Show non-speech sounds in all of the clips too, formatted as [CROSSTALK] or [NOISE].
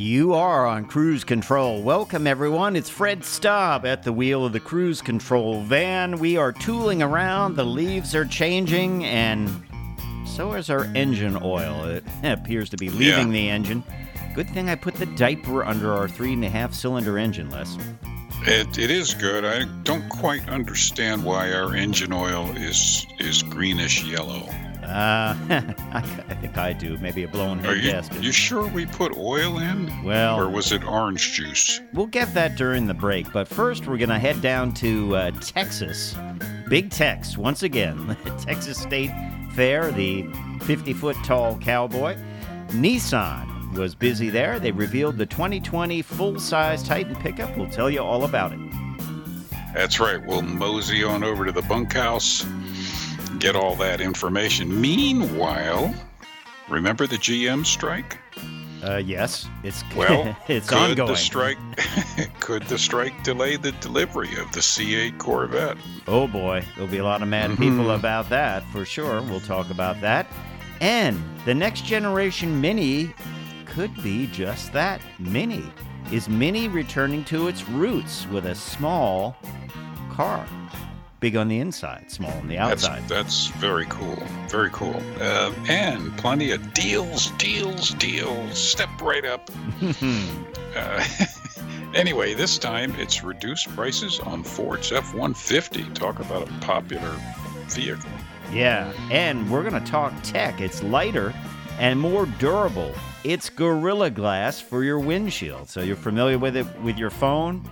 You are on cruise control. Welcome, everyone. It's Fred Staub at the wheel of the cruise control van. We are tooling around, the leaves are changing, and so is our engine oil. It [LAUGHS] appears to be leaving Yeah. the engine. Good thing I put the diaper under our three and a half cylinder engine, Les. It, it is good. I don't quite understand why our engine oil is is greenish yellow. Uh, [LAUGHS] I, I think I do. Maybe a blown Are head you, gasket. you sure we put oil in? Well- or was it orange juice? We'll get that during the break, but first we're going to head down to uh, Texas. Big Tex, once again. [LAUGHS] Texas State Fair, the 50 foot tall cowboy. Nissan was busy there. They revealed the 2020 full size Titan pickup. We'll tell you all about it. That's right. We'll mosey on over to the bunkhouse, get all that information. Meanwhile, remember the GM strike? Uh, yes, it's [LAUGHS] Well, it's could ongoing. the strike [LAUGHS] could the strike delay the delivery of the C8 Corvette? Oh boy, there'll be a lot of mad Mm-hmm. people about that for sure. We'll talk about that. And the next generation Mini could be just that Mini. Is Mini returning to its roots with a small car? Big on the inside, small on the That's outside. that's very cool, very cool, uh, and plenty of deals, deals, deals. Step right up. [LAUGHS] uh, [LAUGHS] anyway, this time it's reduced prices on Ford's F-150. Talk about a popular vehicle. Yeah, and we're going to talk tech. It's lighter and more durable. It's Gorilla Glass for your windshield. So you're familiar with it with your phone,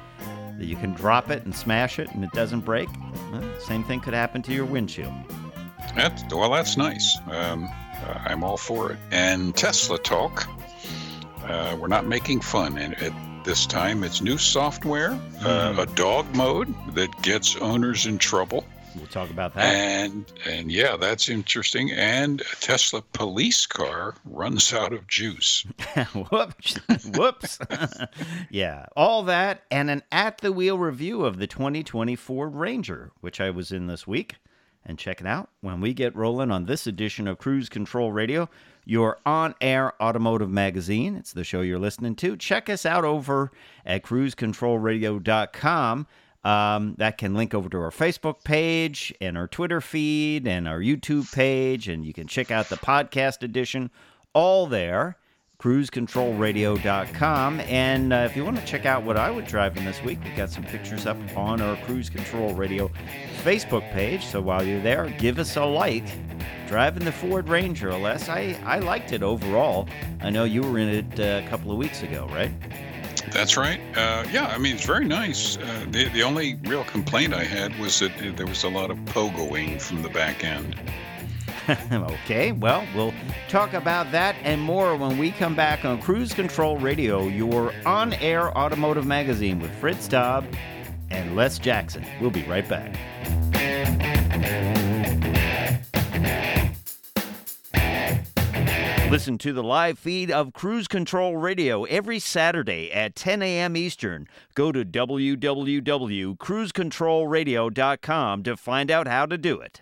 that you can drop it and smash it and it doesn't break. Well, same thing could happen to your windshield. That's well, that's nice. Um, uh, I'm all for it. And Tesla talk. Uh, we're not making fun and at this time. It's new software, uh, a dog mode that gets owners in trouble. We'll talk about that. And and yeah, that's interesting. And a Tesla police car runs out of juice. [LAUGHS] Whoops. [LAUGHS] Whoops. [LAUGHS] yeah, all that and an at the wheel review of the 2024 Ranger, which I was in this week. And check it out when we get rolling on this edition of Cruise Control Radio, your on air automotive magazine. It's the show you're listening to. Check us out over at cruisecontrolradio.com. Um, that can link over to our Facebook page and our Twitter feed and our YouTube page, and you can check out the podcast edition all there cruisecontrolradio.com. And uh, if you want to check out what I was driving this week, we've got some pictures up on our Cruise Control Radio Facebook page. So while you're there, give us a like. Driving the Ford Ranger, Les, I, I liked it overall. I know you were in it uh, a couple of weeks ago, right? That's right. Uh, yeah, I mean it's very nice. Uh, the the only real complaint I had was that there was a lot of pogoing from the back end. [LAUGHS] okay, well, we'll talk about that and more when we come back on Cruise Control Radio, your on air automotive magazine with Fritz Staub and Les Jackson. We'll be right back. Listen to the live feed of Cruise Control Radio every Saturday at 10 a.m. Eastern. Go to www.cruisecontrolradio.com to find out how to do it.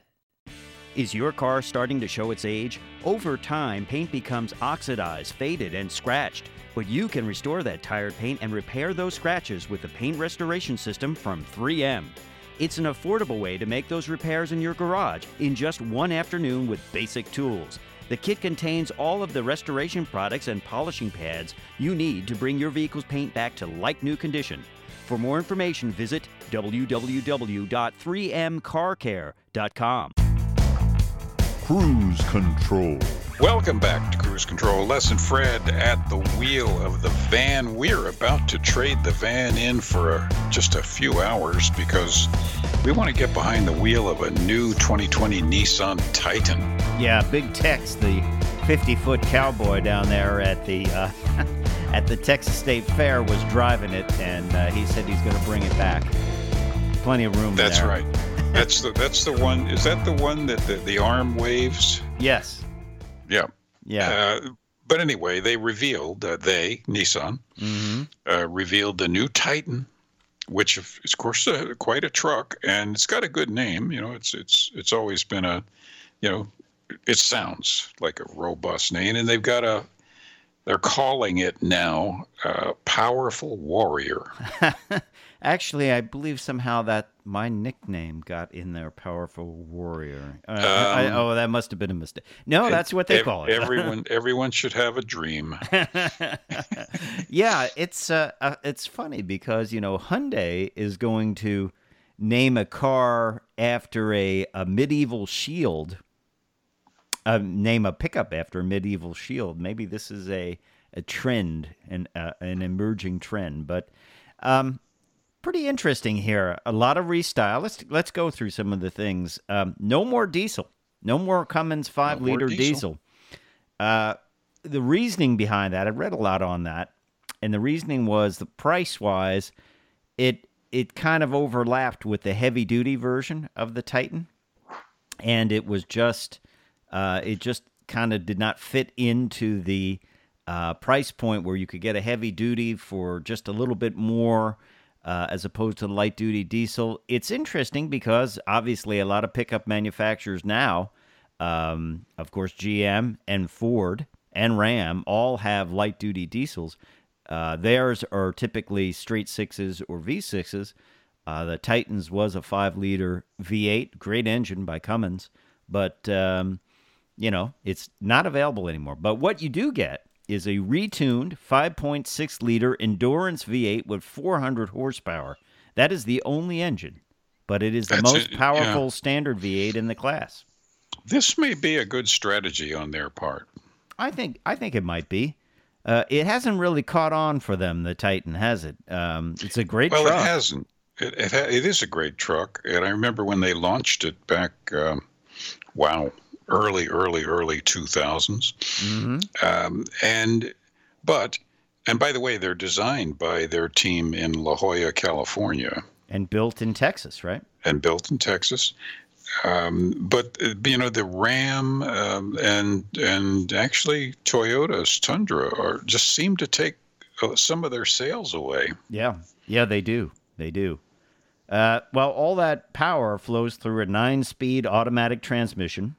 Is your car starting to show its age? Over time, paint becomes oxidized, faded, and scratched. But you can restore that tired paint and repair those scratches with the paint restoration system from 3M. It's an affordable way to make those repairs in your garage in just one afternoon with basic tools. The kit contains all of the restoration products and polishing pads you need to bring your vehicle's paint back to like new condition. For more information, visit www.3mcarcare.com. Cruise Control. Welcome back to Cruise Control. Les and Fred at the wheel of the van. We're about to trade the van in for a, just a few hours because we want to get behind the wheel of a new 2020 Nissan Titan. Yeah, Big Tex, the 50 foot cowboy down there at the uh, [LAUGHS] at the Texas State Fair was driving it, and uh, he said he's going to bring it back. Plenty of room. That's there. right. That's the that's the one. Is that the one that the, the arm waves? [LAUGHS] Yes. Yeah. Yeah. Uh, but anyway, they revealed uh, they Nissan hmm uh, revealed the new Titan, which of is of course uh, quite a truck, and it's got a good name. You know, it's it's it's always been a, you know, it sounds like a robust name, and they've got a. They're calling it now uh, Powerful Warrior. [LAUGHS] Actually, I believe somehow that my nickname got in there, Powerful Warrior. Uh, I- I- Um, oh, that must have been a mistake. No, that's what they Ev- call it. Everyone, [LAUGHS] everyone should have a dream. [LAUGHS] yeah, it's uh, uh, it's funny because you know Hyundai is going to name a car after a, a medieval shield. Uh, name a pickup after a medieval shield. Maybe this is a a trend and uh, an emerging trend, but um, pretty interesting here. A lot of restyle. Let's let's go through some of the things. Um, no more diesel. No more Cummins five No liter diesel. diesel. Uh, the reasoning behind that, I read a lot on that, and the reasoning was the price wise, it it kind of overlapped with the heavy duty version of the Titan, and it was just uh, it just kind of did not fit into the uh, price point where you could get a heavy duty for just a little bit more. Uh, as opposed to light duty diesel, it's interesting because obviously a lot of pickup manufacturers now, um, of course, GM and Ford and Ram all have light duty diesels. Uh, theirs are typically straight sixes or V6s. Uh, the Titans was a five liter V8, great engine by Cummins, but um, you know it's not available anymore. But what you do get is a retuned 5.6 liter endurance V8 with 400 horsepower. That is the only engine, but it is the That's most it, yeah. powerful standard V8 in the class. This may be a good strategy on their part. I think I think it might be. Uh, it hasn't really caught on for them, the Titan, has it? Um, it's a great truck. Well, truck. it hasn't. It, it, ha- it is a great truck, and I remember when they launched it back, um, wow, early, early, early 2000s. hmm Um, and but, and by the way, they're designed by their team in La Jolla, California, And built in Texas, right? and built in Texas. Um, but uh, you know the Ram um, and and actually Toyota's Tundra are just seem to take uh, some of their sales away. Yeah, yeah, they do. They do. Uh, well, all that power flows through a nine-speed automatic transmission.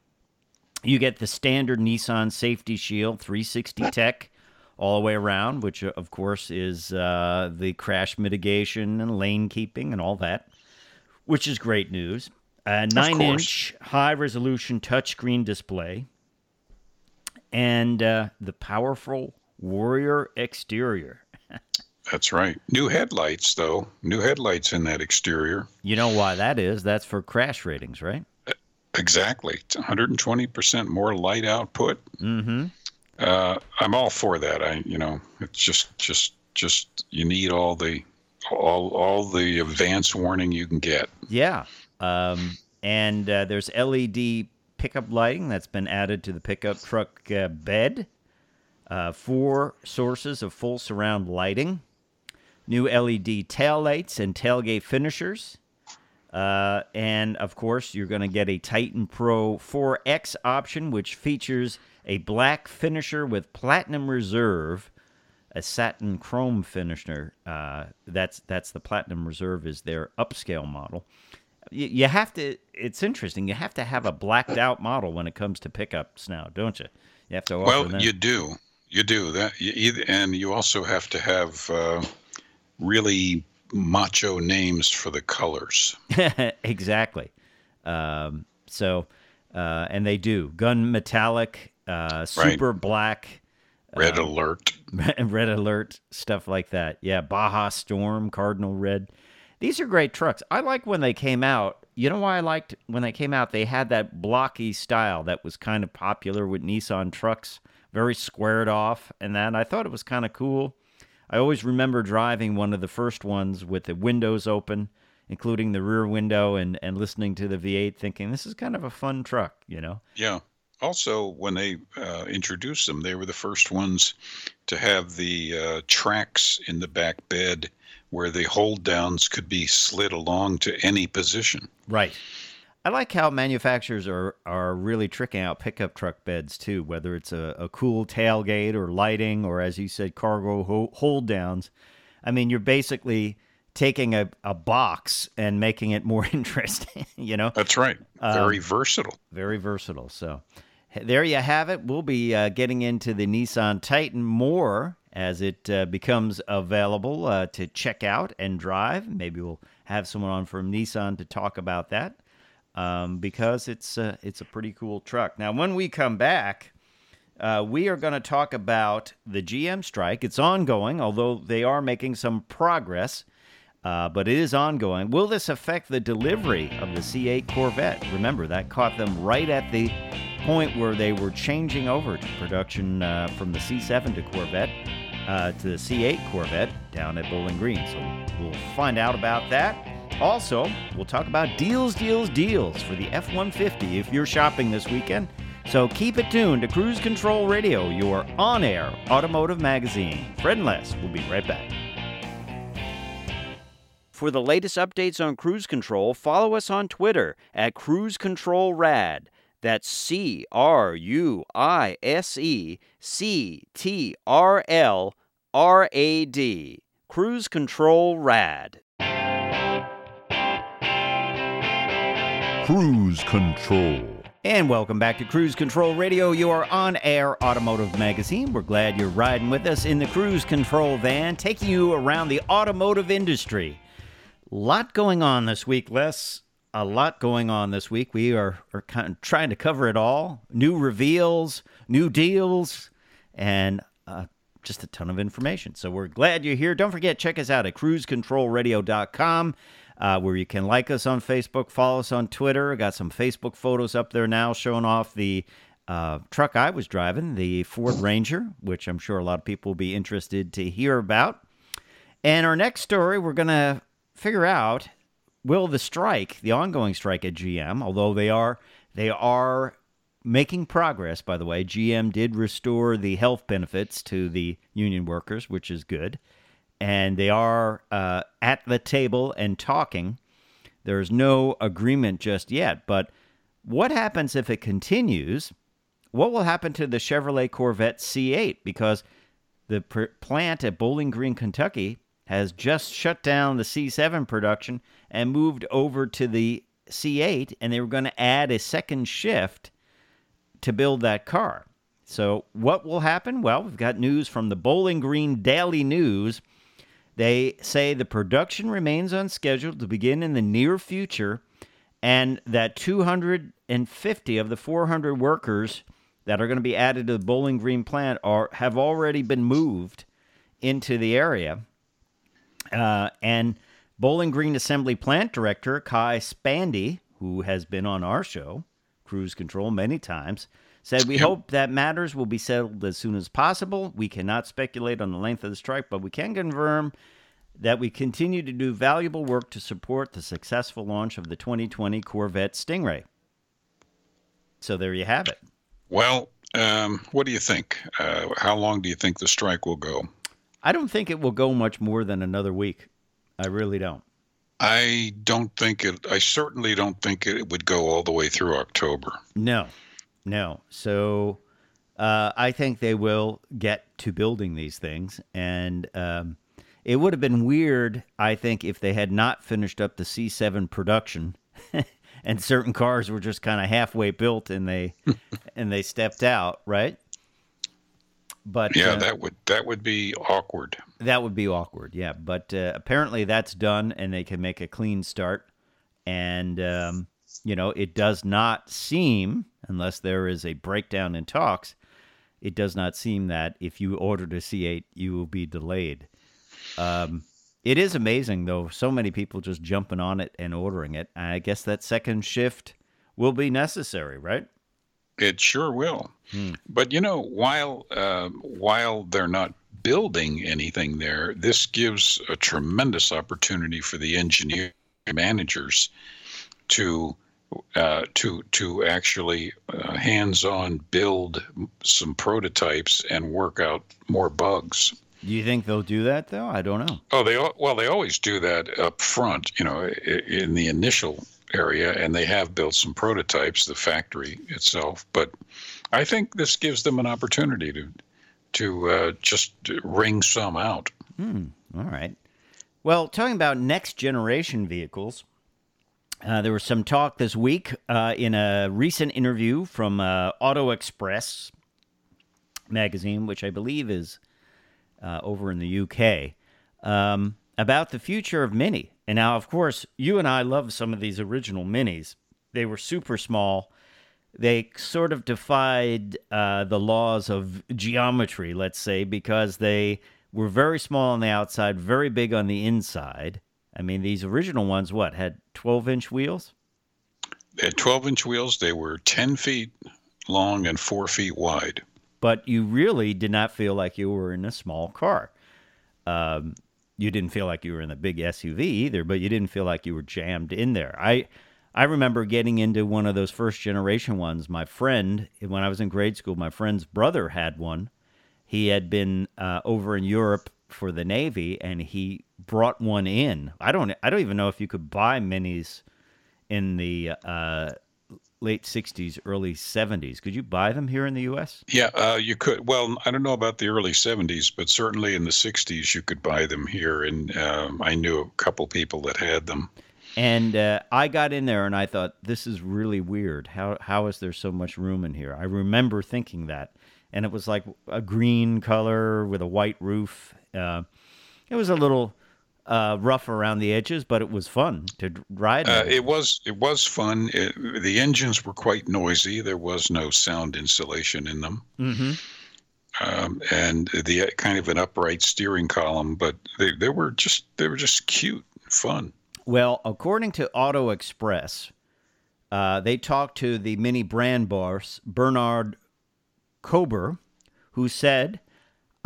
You get the standard Nissan Safety Shield 360 [LAUGHS] Tech all the way around, which uh, of course is uh, the crash mitigation and lane keeping and all that, which is great news. A nine-inch high-resolution touchscreen display, and uh, the powerful Warrior exterior. That's right. New headlights, though. New headlights in that exterior. You know why that is? That's for crash ratings, right? Exactly. 120% more light output. Mm-hmm. Uh, I'm all for that. I, you know, it's just, just, just you need all the, all, all the advance warning you can get. Yeah. Um, and uh, there's LED pickup lighting that's been added to the pickup truck uh, bed. Uh, four sources of full surround lighting. New LED tail lights and tailgate finishers. Uh, and of course, you're going to get a Titan Pro 4X option, which features a black finisher with platinum reserve, a satin chrome finisher. Uh, that's that's the platinum reserve is their upscale model. You, you have to. It's interesting. You have to have a blacked out model when it comes to pickups now, don't you? You have to Well, them. you do, you do that, you, either, and you also have to have uh, really macho names for the colors. [LAUGHS] exactly. Um, so, uh, and they do gun metallic, uh, super black, Red alert. [LAUGHS] red alert, stuff like that. Yeah, Baja Storm, Cardinal Red. These are great trucks. I like when they came out. You know why I liked when they came out? They had that blocky style that was kind of popular with Nissan trucks, very squared off, and that I thought it was kind of cool. I always remember driving one of the first ones with the windows open, including the rear window, and, and listening to the V8, thinking this is kind of a fun truck, you know? Yeah. Also, when they uh, introduced them, they were the first ones to have the uh, tracks in the back bed where the hold downs could be slid along to any position. Right. I like how manufacturers are, are really tricking out pickup truck beds too, whether it's a, a cool tailgate or lighting or, as you said, cargo ho- hold downs. I mean, you're basically taking a, a box and making it more [LAUGHS] interesting, you know? That's right. Very versatile. Very versatile. So there you have it. We'll be uh, getting into the Nissan Titan more as it uh, becomes available uh, to check out and drive. Maybe we'll have someone on from Nissan to talk about that um, because it's uh, it's a pretty cool truck. Now, when we come back, uh, we are going to talk about the GM strike. It's ongoing, although they are making some progress. Uh, but it is ongoing. Will this affect the delivery of the C8 Corvette? Remember, that caught them right at the point where they were changing over to production uh, from the C7 to Corvette uh, to the C8 Corvette down at Bowling Green. So we'll find out about that. Also, we'll talk about deals, deals, deals for the F 150 if you're shopping this weekend. So keep it tuned to Cruise Control Radio, your on air automotive magazine. Fred and Les will be right back. For the latest updates on cruise control, follow us on Twitter at Cruise Control Rad. That's C R U I S E C T R L R A D. Cruise Control Rad. Cruise Control. And welcome back to Cruise Control Radio, your on air automotive magazine. We're glad you're riding with us in the Cruise Control van, taking you around the automotive industry. Lot going on this week, Les. A lot going on this week. We are, are kind of trying to cover it all new reveals, new deals, and uh, just a ton of information. So we're glad you're here. Don't forget, check us out at cruisecontrolradio.com uh, where you can like us on Facebook, follow us on Twitter. Got some Facebook photos up there now showing off the uh, truck I was driving, the Ford Ranger, which I'm sure a lot of people will be interested to hear about. And our next story, we're going to figure out will the strike, the ongoing strike at GM, although they are they are making progress. By the way, GM did restore the health benefits to the union workers, which is good and they are uh, at the table and talking. There's no agreement just yet, but what happens if it continues? What will happen to the Chevrolet Corvette C8? Because the plant at Bowling Green, Kentucky, has just shut down the C7 production and moved over to the C8, and they were going to add a second shift to build that car. So, what will happen? Well, we've got news from the Bowling Green Daily News they say the production remains on schedule to begin in the near future, and that 250 of the 400 workers that are going to be added to the Bowling Green plant are have already been moved into the area. Uh, and Bowling Green Assembly Plant Director Kai Spande, who has been on our show, Cruise Control, many times, said, We hope that matters will be settled as soon as possible. We cannot speculate on the length of the strike, but we can confirm that we continue to do valuable work to support the successful launch of the 2020 Corvette Stingray. So there you have it. Well, um, what do you think? Uh, how long do you think the strike will go? I don't think it will go much more than another week. I really don't. I don't think it, I certainly don't think it would go all the way through October. No, no. So uh, I think they will get to building these things. And um, it would have been weird, I think, if they had not finished up the C7 production [LAUGHS] and certain cars were just kind of halfway built and they [LAUGHS] and they stepped out, right? But yeah, uh, that would that would be awkward. that would be awkward. Yeah, but uh, apparently that's done and they can make a clean start. And um, you know, it does not seem, unless there is a breakdown in talks, it does not seem that if you ordered a C8, you will be delayed. Um, it is amazing, though, so many people just jumping on it and ordering it. I guess that second shift will be necessary, right? It sure will. Hmm. But you know, while uh, while they're not building anything there, this gives a tremendous opportunity for the engineer managers to uh, to to actually uh, hands-on build some prototypes and work out more bugs. Do you think they'll do that though? I don't know. Oh, they well they always do that up front, you know, in the initial area, and they have built some prototypes, the factory itself. But I think this gives them an opportunity to to uh, just wring some out. All right. Well, talking about next generation vehicles, uh, there was some talk this week uh, in a recent interview from uh, Auto Express magazine, which I believe is uh, over in the UK, um, about the future of Mini. And now, of course, you and I love some of these original Minis. They were super small. They sort of defied uh, the laws of geometry, let's say, because they were very small on the outside, very big on the inside. I mean, these original ones, what, had 12 inch wheels? They had 12-inch wheels. They were 10 feet long and four feet wide. but you really did not feel like you were in a small car. Um, you didn't feel like you were in a big SUV either, but you didn't feel like you were jammed in there. I I remember getting into one of those first generation ones. My friend, when I was in grade school, my friend's brother had one. He had been uh, over in Europe for the Navy, and he brought one in. I don't I don't even know if you could buy minis in the uh, late '60s, early '70s. Could you buy them here in the U.S.? Yeah, uh, you could. Well, I don't know about the early 70s, but certainly in the 60s, you could buy them here. And um, I knew a couple people that had them. And uh, I got in there and I thought, this is really weird. How how is there so much room in here? I remember thinking that, and it was like a green color with a white roof. Uh, it was a little uh, rough around the edges, but it was fun to ride. Uh, it was it was fun. It, the engines were quite noisy. There was no sound insulation in them, hmm um, and the kind of an upright steering column. But they, they were just they were just cute, fun. Well, according to Auto Express, uh, they talked to the mini brand boss, Bernard Körber, who said,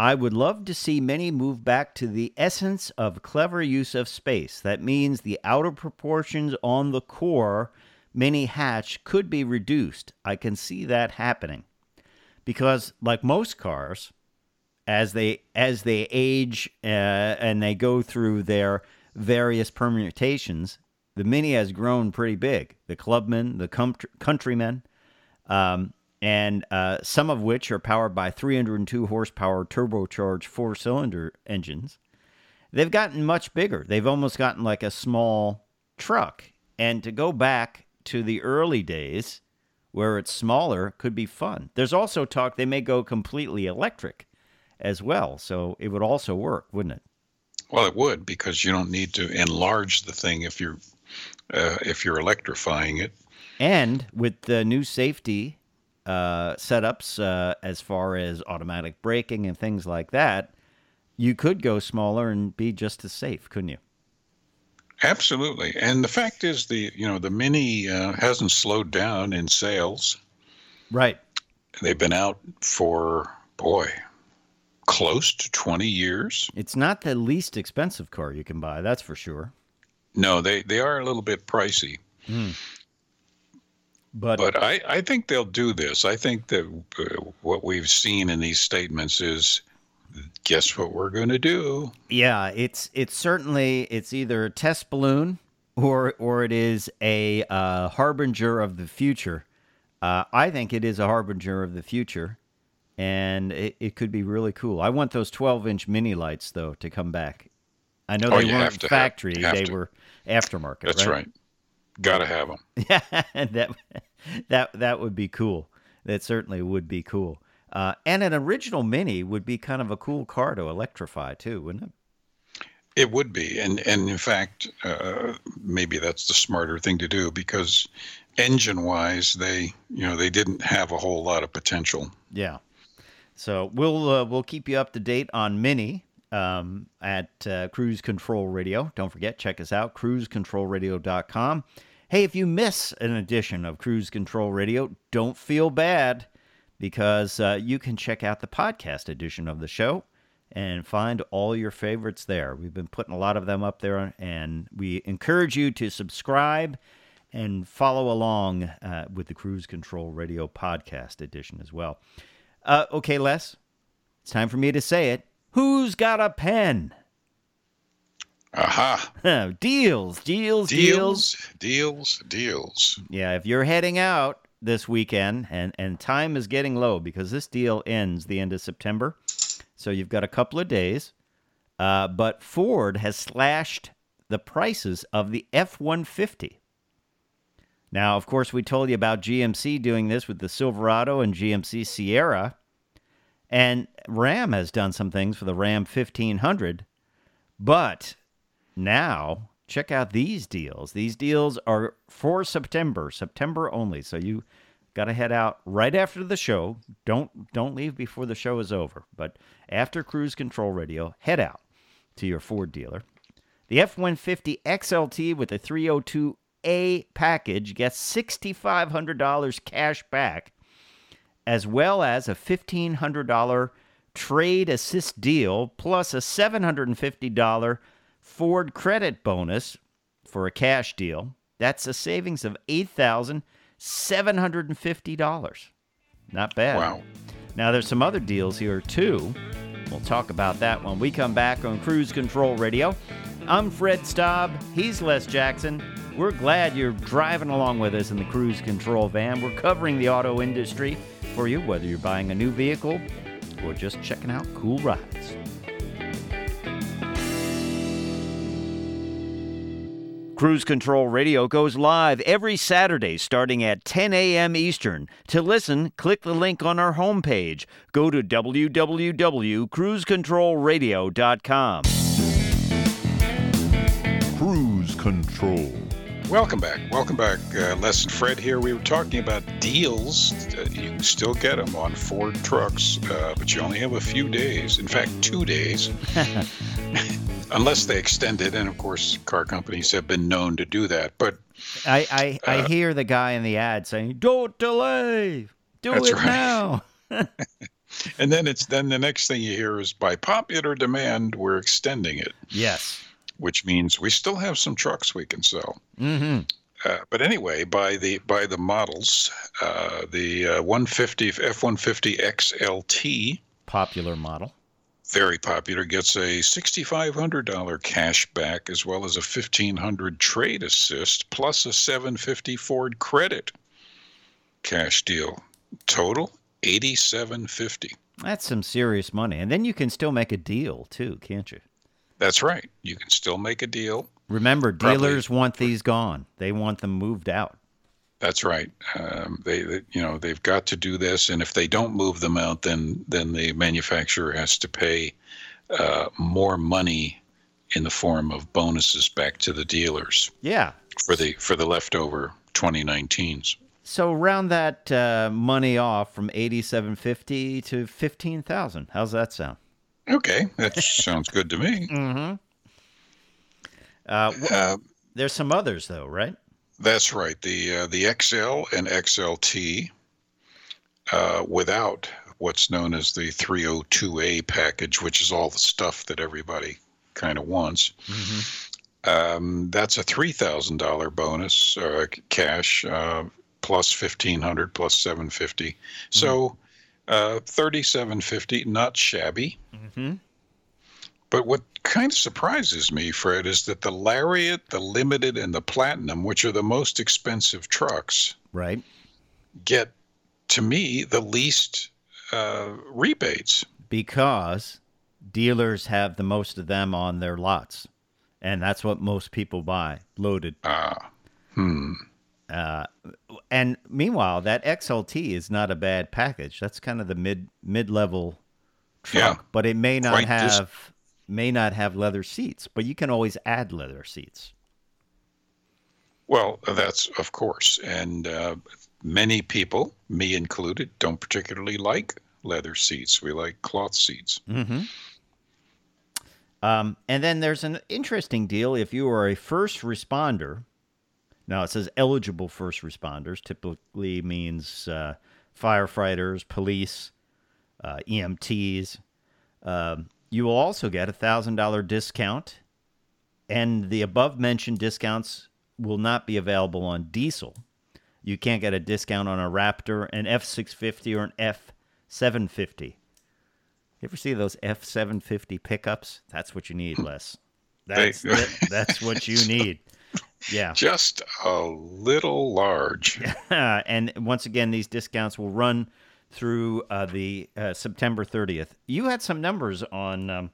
I would love to see Mini move back to the essence of clever use of space. That means the outer proportions on the core mini hatch could be reduced. I can see that happening. Because, like most cars, as they as they age uh, and they go through their various permutations, the Mini has grown pretty big. The Clubman, the com- Countryman, um, and uh, some of which are powered by 302 horsepower turbocharged four cylinder engines. They've gotten much bigger. They've almost gotten like a small truck. And to go back to the early days where it's smaller could be fun. There's also talk they may go completely electric as well. So it would also work, wouldn't it? Well, it would because you don't need to enlarge the thing if you're uh, if you're electrifying it. And with the new safety uh, setups, uh, as far as automatic braking and things like that, you could go smaller and be just as safe, couldn't you? Absolutely, and the fact is, the you know the Mini uh, hasn't slowed down in sales. Right. They've been out for boy, close to twenty years. It's not the least expensive car you can buy, that's for sure. No, they they are a little bit pricey, But, but I I think they'll do this. I think that uh, what we've seen in these statements is, guess what we're going to do. yeah, it's it's certainly it's either a test balloon or or it is a uh, harbinger of the future. Uh, I think it is a harbinger of the future, and it, it could be really cool. I want those 12 inch mini lights though to come back. I know Oh, they you weren't to have- factory; have they to. were aftermarket. That's right. Got to have them. [LAUGHS] Yeah, that that that would be cool. That certainly would be cool. Uh, and an original Mini would be kind of a cool car to electrify too, wouldn't it? It would be, and and in fact, uh, maybe that's the smarter thing to do because engine-wise, they you know they didn't have a whole lot of potential. Yeah. So we'll uh, we'll keep you up to date on Mini um, at uh, Cruise Control Radio. Don't forget, check us out, cruisecontrolradio.com. Hey, if you miss an edition of Cruise Control Radio, don't feel bad because uh, you can check out the podcast edition of the show and find all your favorites there. We've been putting a lot of them up there, and we encourage you to subscribe and follow along uh, with the Cruise Control Radio podcast edition as well. Uh, okay, Les, it's time for me to say it. Who's got a pen? Aha. deals, deals, deals. Deals, deals, deals. Yeah, if you're heading out this weekend and, and time is getting low because this deal ends the end of September, so you've got a couple of days. Uh, but Ford has slashed the prices of the F 150. Now, of course, we told you about GMC doing this with the Silverado and GMC Sierra. And Ram has done some things for the Ram 1500. But now, check out these deals. These deals are for September, September only. So you got to head out right after the show. Don't don't leave before the show is over. But after Cruise Control Radio, head out to your Ford dealer. The F-150 XLT with the 302A package gets $6,500 cash back, as well as a $1,500 trade assist deal, plus a $750 Ford credit bonus for a cash deal. That's a savings of $8,750. Not bad. Wow. Now, there's some other deals here, too. We'll talk about that when we come back on Cruise Control Radio. I'm Fred Staub. He's Les Jackson. We're glad you're driving along with us in the Cruise Control van. We're covering the auto industry for you, whether you're buying a new vehicle or just checking out cool rides. Cruise Control Radio goes live every Saturday starting at 10 a.m. Eastern. To listen, click the link on our homepage. Go to www.cruisecontrolradio.com. Cruise Control. Welcome back. Welcome back. Uh, Les and Fred here. We were talking about deals. Uh, you can still get them on Ford trucks, uh, but you only have a few days. In fact, two days. [LAUGHS] Unless they extend it. And of course, car companies have been known to do that. But I, I, I hear the guy in the ad saying, Don't delay. Do it right. now. [LAUGHS] and then it's then the next thing you hear is by popular demand, we're extending it, Yes. Which means we still have some trucks we can sell. Mm-hmm. Uh, but anyway, by the by the models, uh, the uh, 150 F150 XLT, Popular model. very popular, gets a $6,500 cash back as well as a 1500 trade assist plus a 750 Ford credit cash deal. Total 8750. That's some serious money. And then you can still make a deal, too, can't you? That's right. You can still make a deal. Remember, Probably. dealers want these gone. They want them moved out. That's right. Um, they, they, you know, they've got to do this, and if they don't move them out, then then the manufacturer has to pay uh, more money in the form of bonuses back to the dealers Yeah. for the for the leftover 2019s. So round that uh, money off from eighty-seven fifty to fifteen thousand. How's that sound? Okay, that sounds good to me. Mm-hmm. Uh, wh- Uh, there's some others though, right? that's right. The uh, the XL and XLT uh, without what's known as the 302A package, which is all the stuff that everybody kind of wants. Um, that's a three thousand dollar bonus uh, cash uh, plus fifteen hundred plus seven fifty. So uh, thirty seven fifty, not shabby. Mm-hmm. But what kind of surprises me, Fred, is that the Lariat, the Limited, and the Platinum, which are the most expensive trucks, Right. get to me the least uh, rebates. Because dealers have the most of them on their lots, and that's what most people buy loaded. Ah, hmm. Uh, and meanwhile, that XLT is not a bad package. That's kind of the mid mid level truck, Yeah. but it may not Quite dis- have may not have leather seats. But you can always add leather seats. Well, that's of course, and uh, many people, me included, don't particularly like leather seats. We like cloth seats. Mm-hmm. Um, and then there's an interesting deal if you are a first responder. Now it says eligible first responders. Typically means uh, firefighters, police, uh, EMTs. Um, you will also get a thousand dollar discount, and the above mentioned discounts will not be available on diesel. You can't get a discount on a Raptor, an F650, or an F750. You ever see those F750 pickups? That's what you need, Les. That's, that's what you [LAUGHS] need. Yeah. Just a little large. [LAUGHS] and once again, these discounts will run through uh, the uh, September 30th. You had some numbers on um,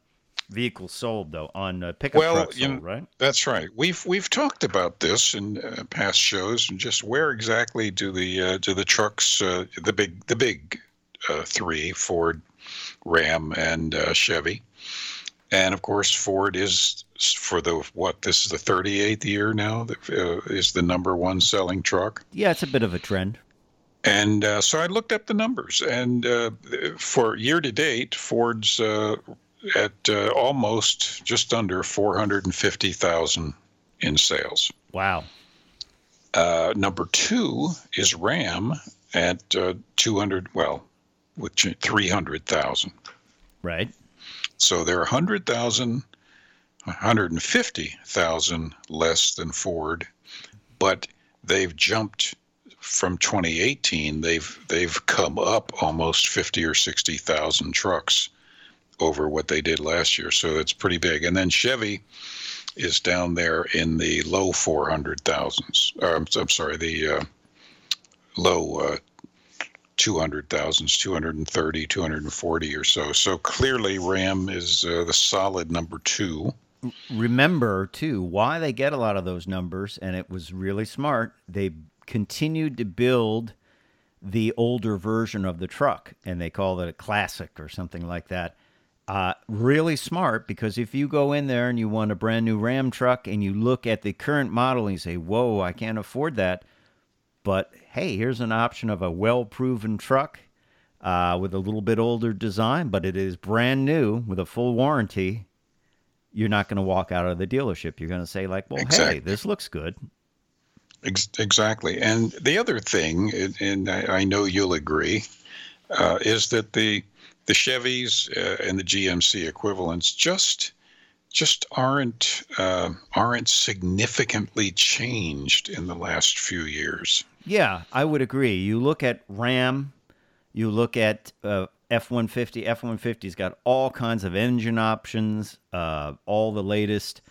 vehicles sold, though, on uh, pickup Well, trucks sold, know, right? That's right. We've we've talked about this in uh, past shows, and just where exactly do the uh, do the trucks, uh, the big the big uh, three, Ford, Ram, and uh, Chevy, and of course Ford is for the what this is the 38th year now that uh, is the number one selling truck. Yeah, it's a bit of a trend. And uh, so I looked up the numbers, and uh, for year to date, Ford's uh, at uh, almost just under 450,000 in sales. Wow. Uh, number two is Ram at uh, 200, well, with 300,000. Right. So they're 100,000, 150,000 less than Ford, but they've jumped from 2018. They've they've come up almost 50 or 60,000 trucks over what they did last year. So it's pretty big. And then Chevy is down there in the low 400,000s. Or, I'm, I'm sorry, the uh, low uh, 200,000s, 230, 240 or so. So clearly Ram is uh, the solid number two. Remember, too, why they get a lot of those numbers, and it was really smart. They continued to build the older version of the truck, and they called it a classic or something like that. Uh, really smart because if you go in there and you want a brand new Ram truck and you look at the current model and you say, Whoa, I can't afford that. But hey, here's an option of a well proven truck uh, with a little bit older design, but it is brand new with a full warranty. You're not going to walk out of the dealership. You're going to say, like, well, hey, this looks good. Ex- exactly. And the other thing, and- I know you'll agree, uh, is that the the Chevys uh, and the GMC equivalents just just aren't uh, aren't significantly changed in the last few years. Yeah, I would agree. You look at Ram, you look at uh, F 150. F 150's got all kinds of engine options, uh, all the latest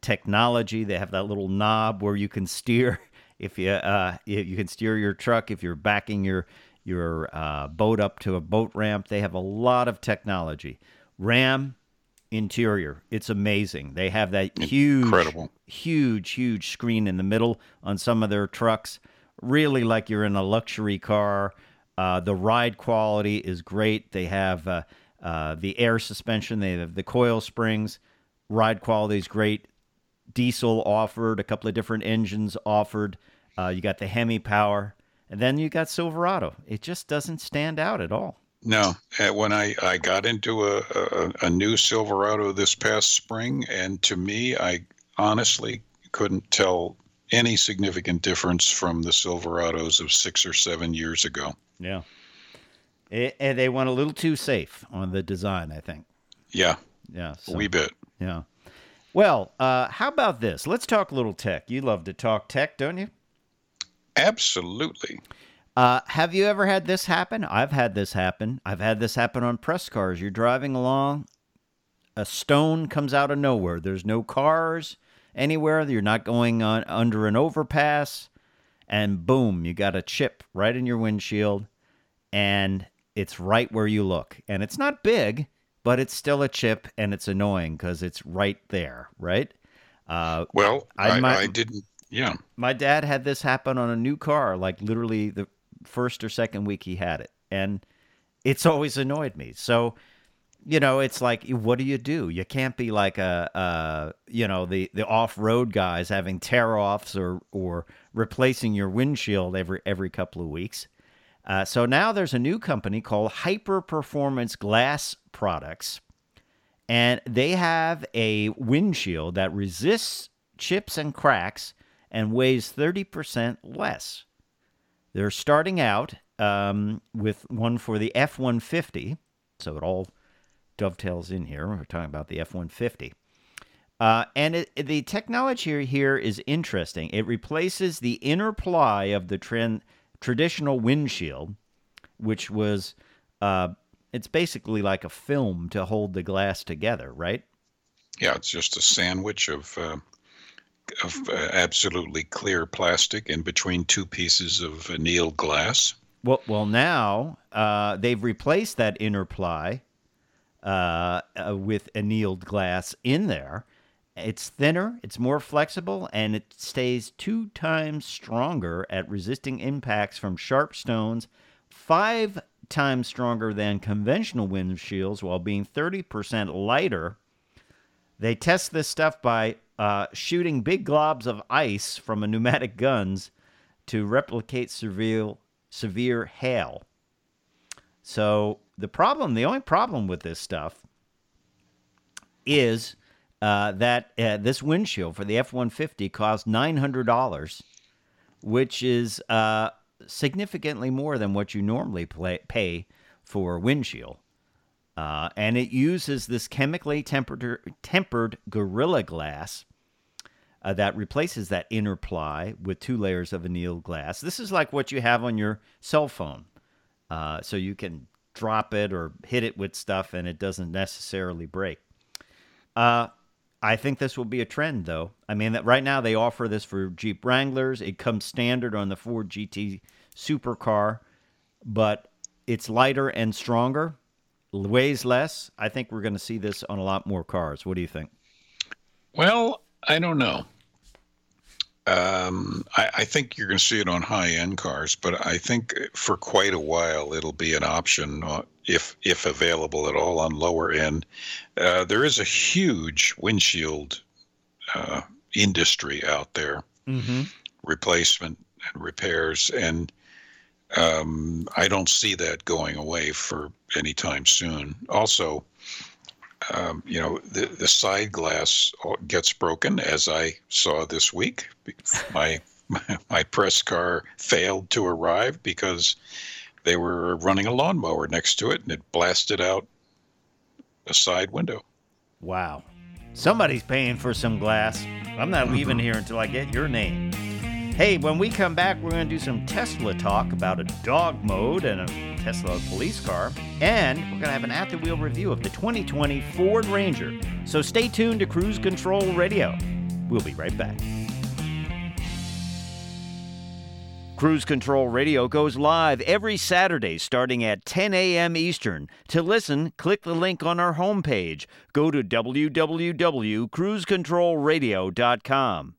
technology. They have that little knob where you can steer [LAUGHS] if you uh, you you can steer your truck if you're backing your your uh, boat up to a boat ramp. They have a lot of technology. Ram interior, it's amazing. They have that huge, Incredible. huge, huge screen in the middle on some of their trucks. Really like you're in a luxury car. Uh, the ride quality is great. They have uh, uh, the air suspension. They have the coil springs. Ride quality is great. Diesel offered. A couple of different engines offered. Uh, you got the Hemi power, and then you got Silverado. It just doesn't stand out at all. No, uh, when I, I got into a, a, a new Silverado this past spring, and to me, I honestly couldn't tell any significant difference from the Silverados of six or seven years ago. Yeah. It, and they went a little too safe on the design, I think. Yeah, Yeah. a so- wee bit. Yeah. Well, uh, how about this? Let's talk a little tech. You love to talk tech, don't you? Absolutely. Uh, have you ever had this happen? I've had this happen. I've had this happen on press cars. You're driving along, a stone comes out of nowhere. There's no cars anywhere. You're not going on under an overpass, and boom, you got a chip right in your windshield, and it's right where you look. And it's not big, but it's still a chip, and it's annoying because it's right there, right? Uh, Well, I I, might- I didn't. Yeah. my dad had this happen on a new car, like literally the first or second week he had it. And it's always annoyed me. So, you know, it's like, what do you do? You can't be like a, uh, you know, the, the off road guys having tear offs or, or replacing your windshield every, every couple of weeks. Uh, so now there's a new company called Hyper Performance Glass Products and they have a windshield that resists chips and cracks and weighs 30% less. They're starting out um, with one for the F 150, so it all dovetails in here. We're talking about the F 150. Uh, and it, the technology here is interesting. It replaces the inner ply of the tran- traditional windshield, which was, uh, it's basically like a film to hold the glass together, right? Yeah, it's just a sandwich of uh, of uh, absolutely clear plastic in between two pieces of annealed glass. Well, well, now uh, they've replaced that inner ply uh, uh, with annealed glass in there. It's thinner, it's more flexible, and it stays two times stronger at resisting impacts from sharp stones, five times stronger than conventional windshields, while being 30% lighter. They test this stuff by uh, shooting big globs of ice from pneumatic guns to replicate severe severe hail. So the problem, the only problem with this stuff is uh, that uh, this windshield for the F one fifty cost nine hundred dollars, which is uh, significantly more than what you normally play, pay for a windshield. Uh, and it uses this chemically tempered, tempered Gorilla Glass uh, that replaces that inner ply with two layers of annealed glass. This is like what you have on your cell phone. Uh, so you can drop it or hit it with stuff and it doesn't necessarily break. Uh, I think this will be a trend, though. I mean, that right now they offer this for Jeep Wranglers. It comes standard on the Ford GT supercar, but it's lighter and stronger, weighs less. I think we're going to see this on a lot more cars. What do you think? Well, I don't know. Um, I, I, think you're going to see it on high-end cars, but I think for quite a while it'll be an option, uh, if if available at all, on lower end. Uh, there is a huge windshield uh, industry out there, mm-hmm. replacement and repairs, and um, I don't see that going away for any time soon. Also, um, you know, the, the side glass gets broken, as I saw this week. My, [LAUGHS] my, my press car failed to arrive because they were running a lawnmower next to it and it blasted out a side window. Wow. Somebody's paying for some glass. I'm not leaving here until I get your name. Hey, when we come back, we're going to do some Tesla talk about a dog mode and a Tesla police car. And we're going to have an at the wheel review of the 2020 Ford Ranger. So stay tuned to Cruise Control Radio. We'll be right back. Cruise Control Radio goes live every Saturday starting at 10 a.m. Eastern. To listen, click the link on our homepage. Go to www.cruisecontrolradio.com.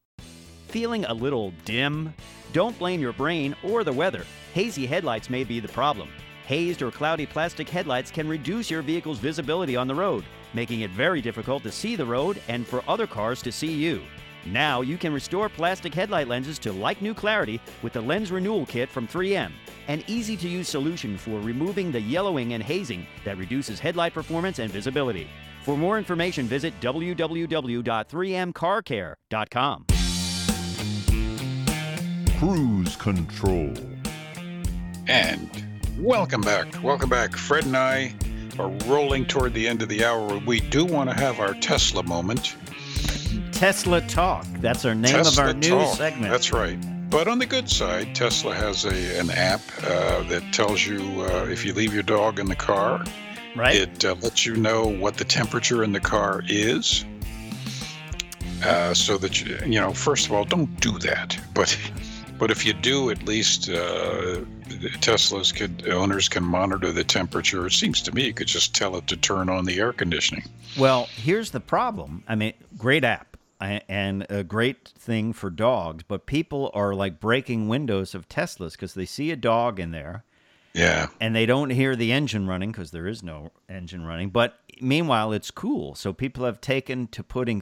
Feeling a little dim? Don't blame your brain or the weather. Hazy headlights may be the problem. Hazed or cloudy plastic headlights can reduce your vehicle's visibility on the road, making it very difficult to see the road and for other cars to see you. Now you can restore plastic headlight lenses to like new clarity with the Lens Renewal Kit from 3M, an easy to use solution for removing the yellowing and hazing that reduces headlight performance and visibility. For more information, visit www.3mcarcare.com. Cruise Control. And welcome back. Welcome back. Fred and I are rolling toward the end of the hour. We do want to have our Tesla moment. Tesla Talk. That's our name Tesla of our new segment. That's right. But on the good side, Tesla has a an app uh, that tells you uh, if you leave your dog in the car, right. it uh, lets you know what the temperature in the car is. Uh, so that you, you know, first of all, don't do that. But but if you do, at least uh, Teslas could owners can monitor the temperature. It seems to me you could just tell it to turn on the air conditioning. Well, here's the problem. I mean, great app and a great thing for dogs, but people are like breaking windows of Teslas because they see a dog in there. Yeah. And they don't hear the engine running because there is no engine running. But meanwhile, it's cool. So people have taken to putting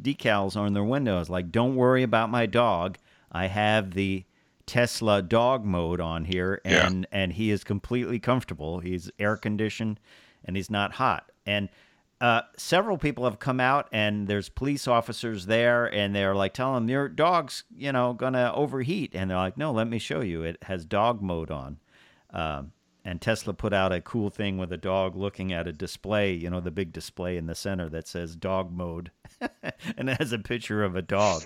decals on their windows like, don't worry about my dog. I have the Tesla dog mode on here, and yeah. and he is completely comfortable. He's air conditioned, and he's not hot. And uh, several people have come out, and there's police officers there, and they're like telling them your dog's you know gonna overheat, and they're like, no, let me show you. It has dog mode on. Um, and Tesla put out a cool thing with a dog looking at a display, you know, the big display in the center that says dog mode. [LAUGHS] and it has a picture of a dog.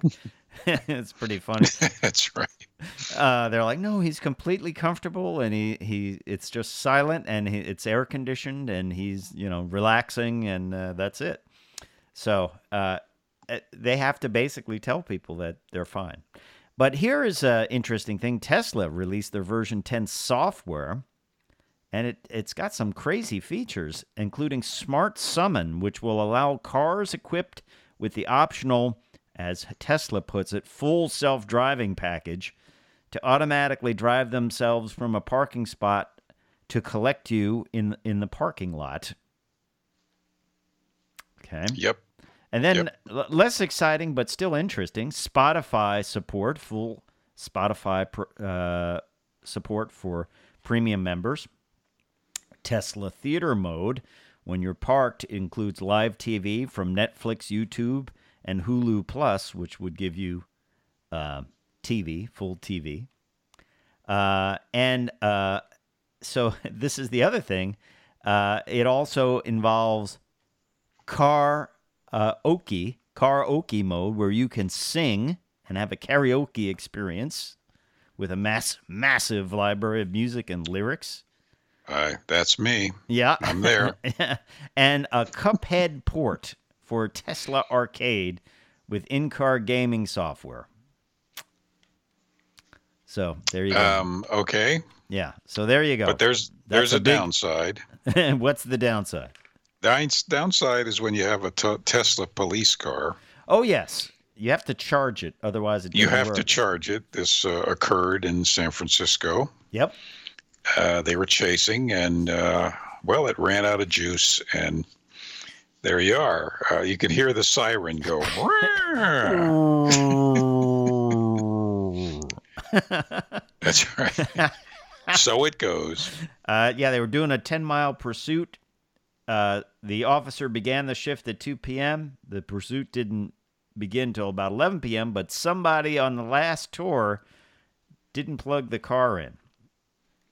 [LAUGHS] it's pretty funny. [LAUGHS] That's right. Uh, they're like, no, he's completely comfortable, and he, he it's just silent, and he, it's air conditioned, and he's you know relaxing, and uh, that's it. So uh, eh, they have to basically tell people that they're fine. But here is an interesting thing: Tesla released their version 10 software, and it it's got some crazy features, including Smart Summon, which will allow cars equipped with the optional as Tesla puts it, full self driving package to automatically drive themselves from a parking spot to collect you in in the parking lot. Okay. Yep. And then Yep. less exciting but still interesting, Spotify support, full Spotify pr- uh, support for premium members. Tesla Theater mode, when you're parked, includes live TV from Netflix, YouTube, and Hulu Plus, which would give you uh, TV, full TV. Uh, and uh, so [LAUGHS] this is the other thing. Uh, it also involves car uh, oki, karaoke mode, where you can sing and have a karaoke experience with a mass, massive library of music and lyrics. Uh, that's me. Yeah. I'm there. [LAUGHS] and a Cuphead port for Tesla Arcade with in car gaming software. So there you go. Um, okay, yeah. So there you go. but there's That's there's a a, big- downside. [LAUGHS] [LAUGHS] What's the downside? The downside is when you have a t- Tesla police car, Oh, yes. You have to charge it. Otherwise, it you have to charge it. This uh, occurred in San Francisco. Yep. Uh, they were chasing, and uh, well, it ran out of juice, and there you are. Uh, you can hear the siren go. [LAUGHS] That's right. [LAUGHS] so it goes. Uh, yeah, they were doing a 10 mile pursuit. Uh, the officer began the shift at 2 p.m. The pursuit didn't begin till about 11 p.m., but somebody on the last tour didn't plug the car in.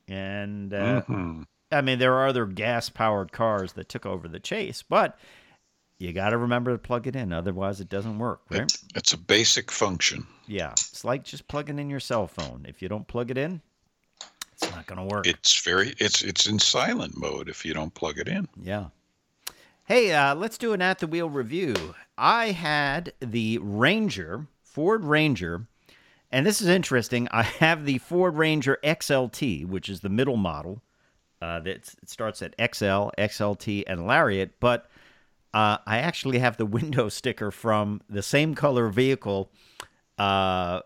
And, uh, Mhm. I mean, there are other gas powered cars that took over the chase, but you got to remember to plug it in. Otherwise, it doesn't work, right? It's, it's a basic function. Yeah. It's like just plugging in your cell phone. If you don't plug it in, it's not going to work. It's very it's it's in silent mode if you don't plug it in. Yeah. Hey, uh, let's do an at the wheel review. I had the Ranger, Ford Ranger, and this is interesting. I have the Ford Ranger XLT, which is the middle model. Uh, that it starts at XL, XLT, and Lariat, but uh, I actually have the window [LAUGHS] sticker from the same color vehicle uh,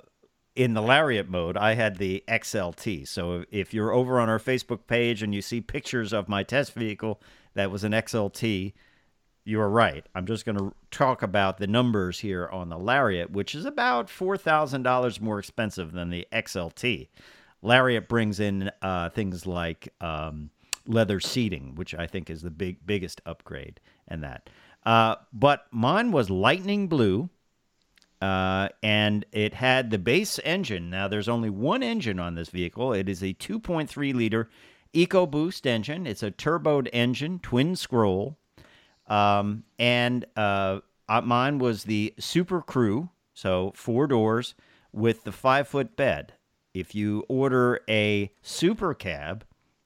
in the Lariat mode. I had the XLT. So if you're over on our Facebook page and you see pictures of my test vehicle that was an XLT, you are right. I'm just going to talk about the numbers here on the Lariat, which is about $4,000 more expensive than the XLT. Lariat brings in uh, things like um, leather seating, which I think is the big biggest upgrade, and that. Uh, but mine was lightning blue, uh, and it had the base engine. Now, there's only one engine on this vehicle. It is a 2.3 liter EcoBoost engine. It's a turboed engine, twin scroll, um, and uh, uh, mine was the Super Crew, so four doors with the five foot bed. If you order a Super Cab,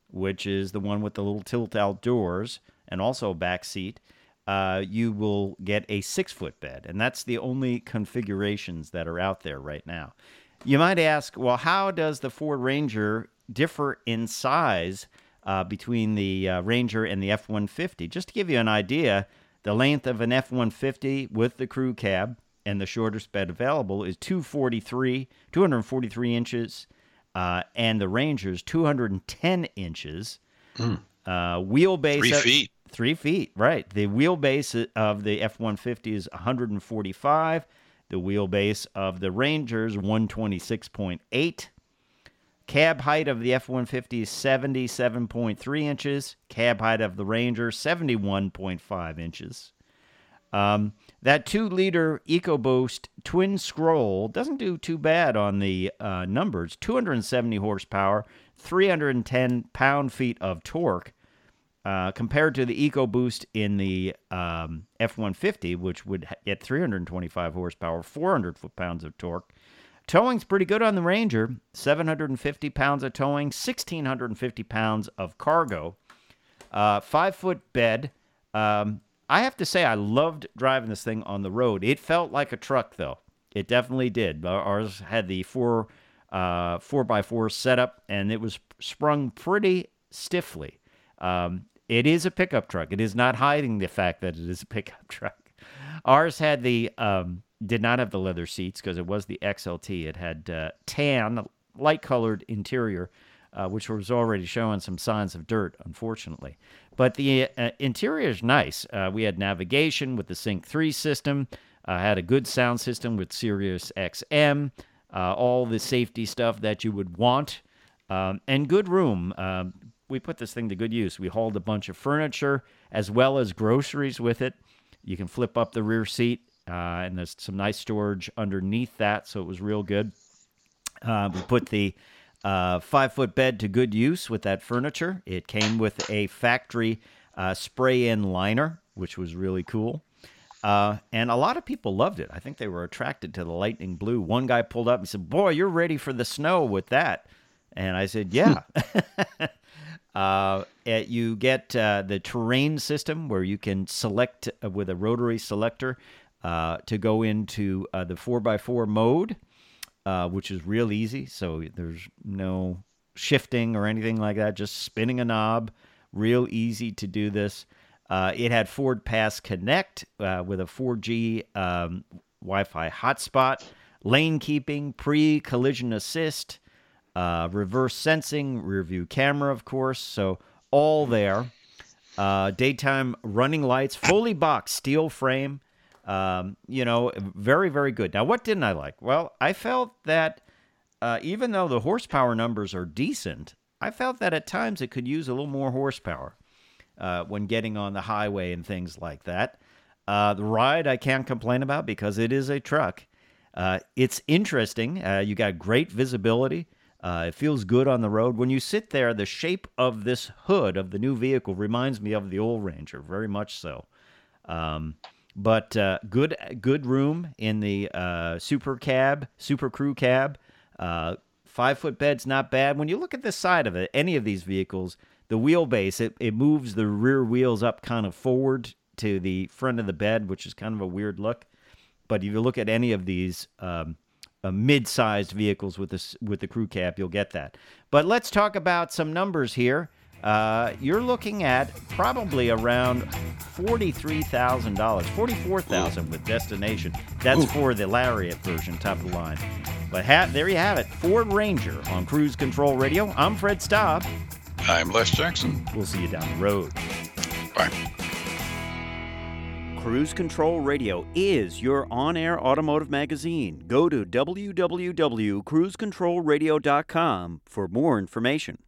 which is the one with the little tilt out doors and also a back seat, uh, you will get a six foot bed. And that's the only configurations that are out there right now. You might ask, well, how does the Ford Ranger differ in size uh, between the uh, Ranger and the F 150? Just to give you an idea, the length of an F 150 with the crew cab and the shortest bed available is 243, 243 inches, uh, and the Ranger's 210 inches. Uh, wheelbase Three feet. Three feet, right. The wheelbase of the F 150 is 145. The wheelbase of the Ranger's 126.8. Cab height of the F 150 is 77.3 inches. Cab height of the Ranger, 71.5 inches. Um, that two liter EcoBoost twin scroll doesn't do too bad on the uh, numbers 270 horsepower, 310 pound feet of torque. Uh, compared to the EcoBoost in the um, F-150, which would get 325 horsepower, 400 foot-pounds of torque. Towing's pretty good on the Ranger, 750 pounds of towing, 1,650 pounds of cargo, uh, five-foot bed. Um, I have to say, I loved driving this thing on the road. It felt like a truck, though. It definitely did. Ours had the four uh, four by four setup, and it was sprung pretty stiffly. Um, it is a pickup truck. It is not hiding the fact that it is a pickup [LAUGHS] truck. Ours had the um, did not have the leather seats because it was the XLT. It had uh, tan, light colored interior, uh, which was already showing some signs of dirt, unfortunately. But the uh, interior is nice. Uh, we had navigation with the Sync 3 system, uh, had a good sound system with Sirius XM, uh, all the safety stuff that you would want, um, and good room. Um, we put this thing to good use. We hauled a bunch of furniture as well as groceries with it. You can flip up the rear seat, uh, and there's some nice storage underneath that, so it was real good. Uh, we put the uh, five foot bed to good use with that furniture. It came with a factory uh, spray in liner, which was really cool. Uh, and a lot of people loved it. I think they were attracted to the lightning blue. One guy pulled up and said, Boy, you're ready for the snow with that. And I said, Yeah. [LAUGHS] Uh, you get uh, the terrain system where you can select uh, with a rotary selector uh, to go into uh, the 4x4 mode, which is real easy. So there's no shifting or anything like that, just spinning a knob. Real easy to do this. It had Ford Pass Connect with a 4G um, Wi Fi hotspot, lane keeping, pre collision assist uh, reverse sensing, rear view camera, of course. So all there. Uh, daytime running lights, fully boxed steel frame. Um, you know, very, very good. Now, what didn't I like? Well, I felt that uh, even though the horsepower numbers are decent, I felt that at times it could use a little more horsepower uh, when getting on the highway and things like that. Uh, the ride I can't complain about because it is a truck. Uh, it's interesting. Uh, you got great visibility. Uh, it feels good on the road. When you sit there, the shape of this hood of the new vehicle reminds me of the old Ranger, very much so. Um, but uh, good, good room in the uh, super cab, super crew cab. Uh, five foot bed's not bad. When you look at the side of it, any of these vehicles, the wheelbase it, it moves the rear wheels up kind of forward to the front of the bed, which is kind of a weird look. But if you look at any of these um, uh, mid-sized vehicles with this with the crew cab, you'll get that. But let's talk about some numbers here. Uh, you're looking at probably around forty-three thousand dollars, forty-four thousand with destination. That's for the Lariat version, top of the line. But ha- there you have it, Ford Ranger on Cruise Control Radio. I'm Fred Staub. I'm Les Jackson. We'll see you down the road. Bye. Cruise Control Radio is your on air automotive magazine. Go to www.cruisecontrolradio.com for more information.